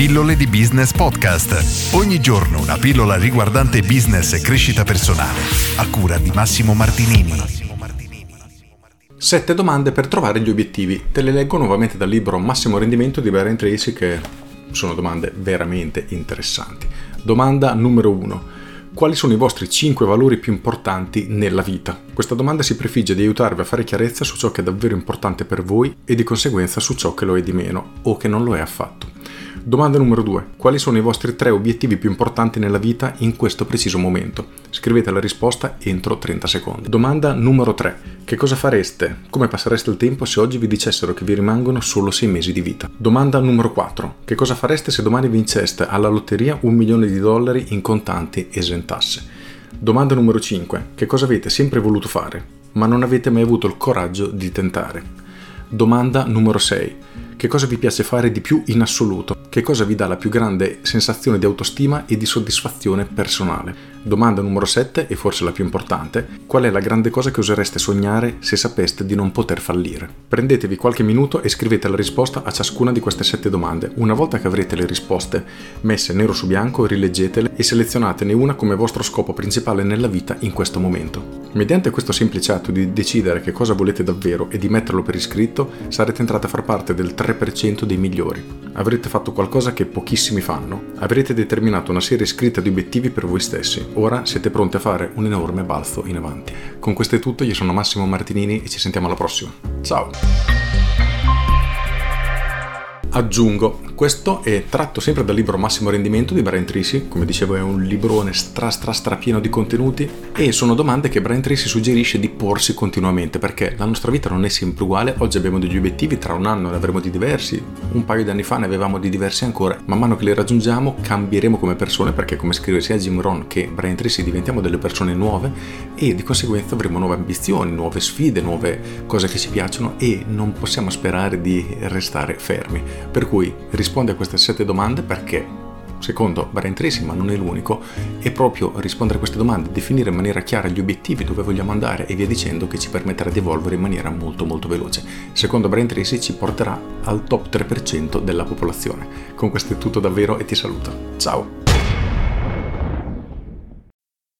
Pillole di Business Podcast. Ogni giorno una pillola riguardante business e crescita personale. A cura di Massimo Martinini. Sette domande per trovare gli obiettivi. Te le leggo nuovamente dal libro Massimo Rendimento di Brian Tracy che sono domande veramente interessanti. Domanda numero 1. Quali sono i vostri 5 valori più importanti nella vita? Questa domanda si prefigge di aiutarvi a fare chiarezza su ciò che è davvero importante per voi e di conseguenza su ciò che lo è di meno o che non lo è affatto. Domanda numero 2. Quali sono i vostri tre obiettivi più importanti nella vita in questo preciso momento? Scrivete la risposta entro 30 secondi. Domanda numero 3. Che cosa fareste? Come passereste il tempo se oggi vi dicessero che vi rimangono solo 6 mesi di vita? Domanda numero 4. Che cosa fareste se domani vinceste alla lotteria un milione di dollari in contanti esentasse? Domanda numero 5. Che cosa avete sempre voluto fare, ma non avete mai avuto il coraggio di tentare? Domanda numero 6. Che cosa vi piace fare di più in assoluto? Che cosa vi dà la più grande sensazione di autostima e di soddisfazione personale? Domanda numero 7, e forse la più importante, qual è la grande cosa che osereste sognare se sapeste di non poter fallire? Prendetevi qualche minuto e scrivete la risposta a ciascuna di queste sette domande. Una volta che avrete le risposte messe nero su bianco, rileggetele e selezionatene una come vostro scopo principale nella vita in questo momento. Mediante questo semplice atto di decidere che cosa volete davvero e di metterlo per iscritto, sarete entrati a far parte del 3% dei migliori. Avrete fatto qualcosa che pochissimi fanno. Avrete determinato una serie scritta di obiettivi per voi stessi ora siete pronti a fare un enorme balzo in avanti. Con questo è tutto, io sono Massimo Martinini e ci sentiamo alla prossima. Ciao! Aggiungo, questo è tratto sempre dal libro Massimo Rendimento di Brian Tracy, come dicevo è un librone stra stra stra pieno di contenuti e sono domande che Brian Tracy suggerisce di porsi continuamente perché la nostra vita non è sempre uguale, oggi abbiamo degli obiettivi, tra un anno ne avremo di diversi, un paio di anni fa ne avevamo di diversi ancora, man mano che li raggiungiamo cambieremo come persone perché come scrive sia Jim Rohn che Brian Tracy diventiamo delle persone nuove e di conseguenza avremo nuove ambizioni, nuove sfide, nuove cose che ci piacciono e non possiamo sperare di restare fermi. Per cui risponde a queste sette domande perché, secondo Brian Tracy, ma non è l'unico, è proprio rispondere a queste domande, definire in maniera chiara gli obiettivi, dove vogliamo andare e via dicendo che ci permetterà di evolvere in maniera molto molto veloce. Secondo Brian Tracy ci porterà al top 3% della popolazione. Con questo è tutto davvero e ti saluto. Ciao!